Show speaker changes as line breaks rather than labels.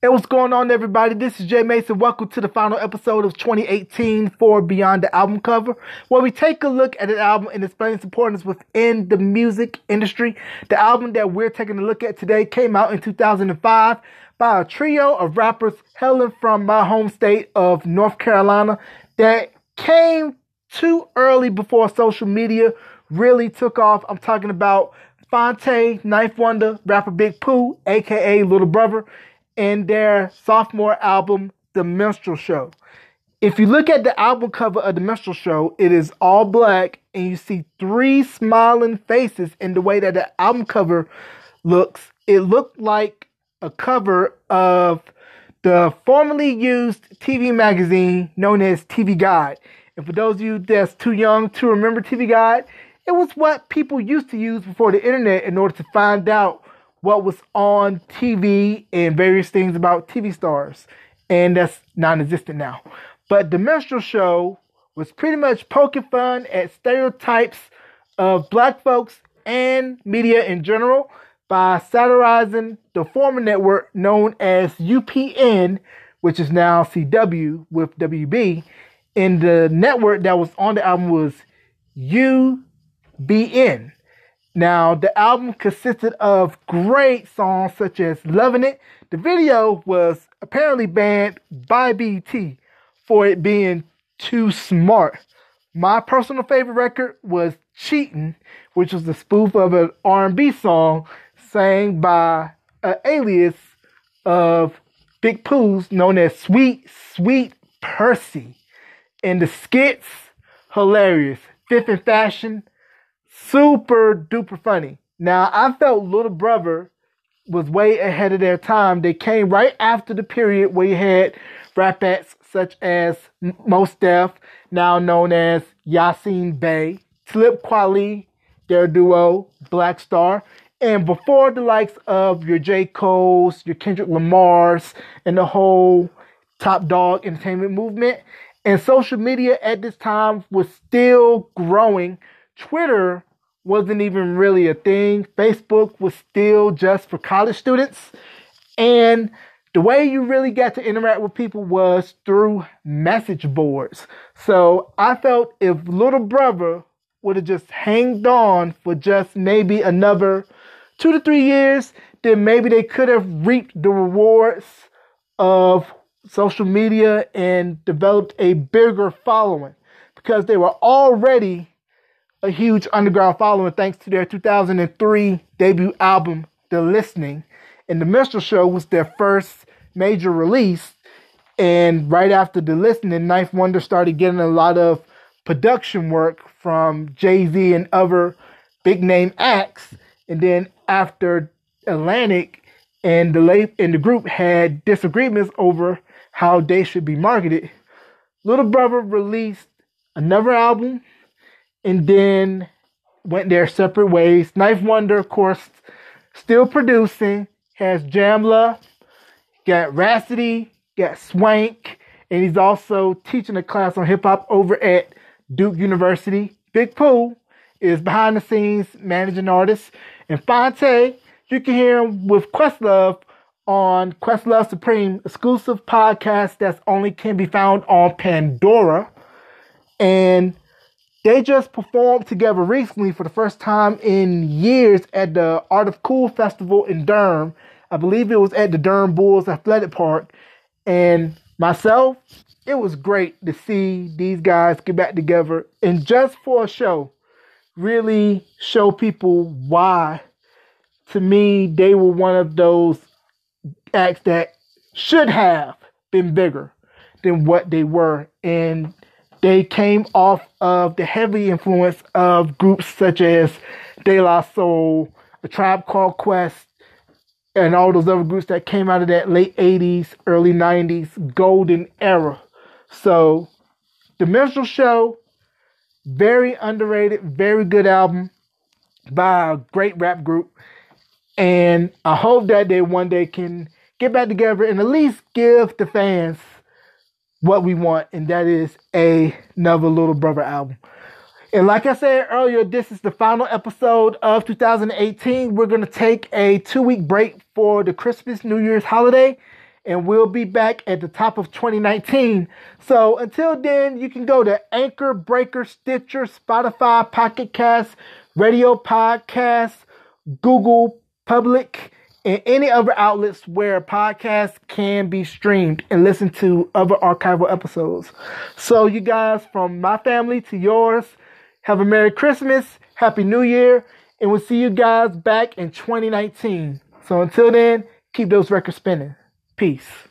Hey, what's going on, everybody? This is Jay Mason. Welcome to the final episode of 2018 for Beyond the Album Cover, where we take a look at an album and explain its importance within the music industry. The album that we're taking a look at today came out in 2005 by a trio of rappers hailing from my home state of North Carolina that came too early before social media really took off. I'm talking about Phonte, 9th Wonder, rapper Big Pooh, aka Little Brother, and their sophomore album, The Minstrel Show. If you look at the album cover of The Minstrel Show, it is all black and you see three smiling faces in the way that the album cover looks. It looked like a cover of the formerly used TV magazine known as TV Guide. And for those of you that's too young to remember TV Guide, it was what people used to use before the internet in order to find out what was on TV and various things about TV stars. And that's non existent now. But the minstrel show was pretty much poking fun at stereotypes of black folks and media in general by satirizing the former network known as UPN, which is now CW with WB. And the network that was on the album was UBN. Now, the album consisted of great songs such as Loving It. The video was apparently banned by BET for it being too smart. My personal favorite record was Cheating, which was the spoof of an R&B song sang by an alias of Big Pooh's known as Sweet Sweet Percy. And the skits, hilarious. Fifth in Fashion, super duper funny. Now, I felt Little Brother was way ahead of their time. They came right after the period where you had rap acts such as Mos Def, now known as Yasin Bey, Talib Kweli, their duo, Black Star, and before the likes of your J. Cole's, your Kendrick Lamar's, and the whole Top Dawg entertainment movement. And social media at this time was still growing. Twitter wasn't even really a thing. Facebook was still just for college students. And the way you really got to interact with people was through message boards. So I felt if Little Brother would have just hanged on for just maybe another two to three years, then maybe they could have reaped the rewards of social media and developed a bigger following because they were already a huge underground following thanks to their 2003 debut album, The Listening. And The Minstrel Show was their first major release. And right after The Listening, 9th Wonder started getting a lot of production work from Jay Z and other big name acts. And then after Atlantic and the late and the group had disagreements over how they should be marketed, Little Brother released another album and then went their separate ways. 9th Wonder, of course, still producing, has Jamla, got Rapsody, got Swank, and he's also teaching a class on hip hop over at Duke University. Big Pooh is behind the scenes managing artist. And Phonte, you can hear him with Questlove on Questlove Supreme, exclusive podcast that's only can be found on Pandora. And they just performed together recently for the first time in years at the Art of Cool Festival in Durham. I believe it was at the Durham Bulls Athletic Park. And myself, it was great to see these guys get back together and just for a show, really show people why, to me, they were one of those acts that should have been bigger than what they were. And they came off of the heavy influence of groups such as De La Soul, A Tribe Called Quest, and all those other groups that came out of that late 80s, early 90s golden era. So, The Minstrel Show, very underrated, very good album by a great rap group. And I hope that they one day can get back together and at least give the fans what we want, and that is a, another Little Brother album. And like I said earlier, this is the final episode of 2018. We're going to take a two week break for the Christmas, New Year's holiday. and we'll be back at the top of 2019. So until then, you can go to Anchor, Breaker, Stitcher, Spotify, Pocket Cast, Radio Podcast, Google Public, and any other outlets where podcasts can be streamed and listen to other archival episodes. So you guys, from my family to yours, have a Merry Christmas, Happy New Year, and we'll see you guys back in 2019. So until then, keep those records spinning. Peace.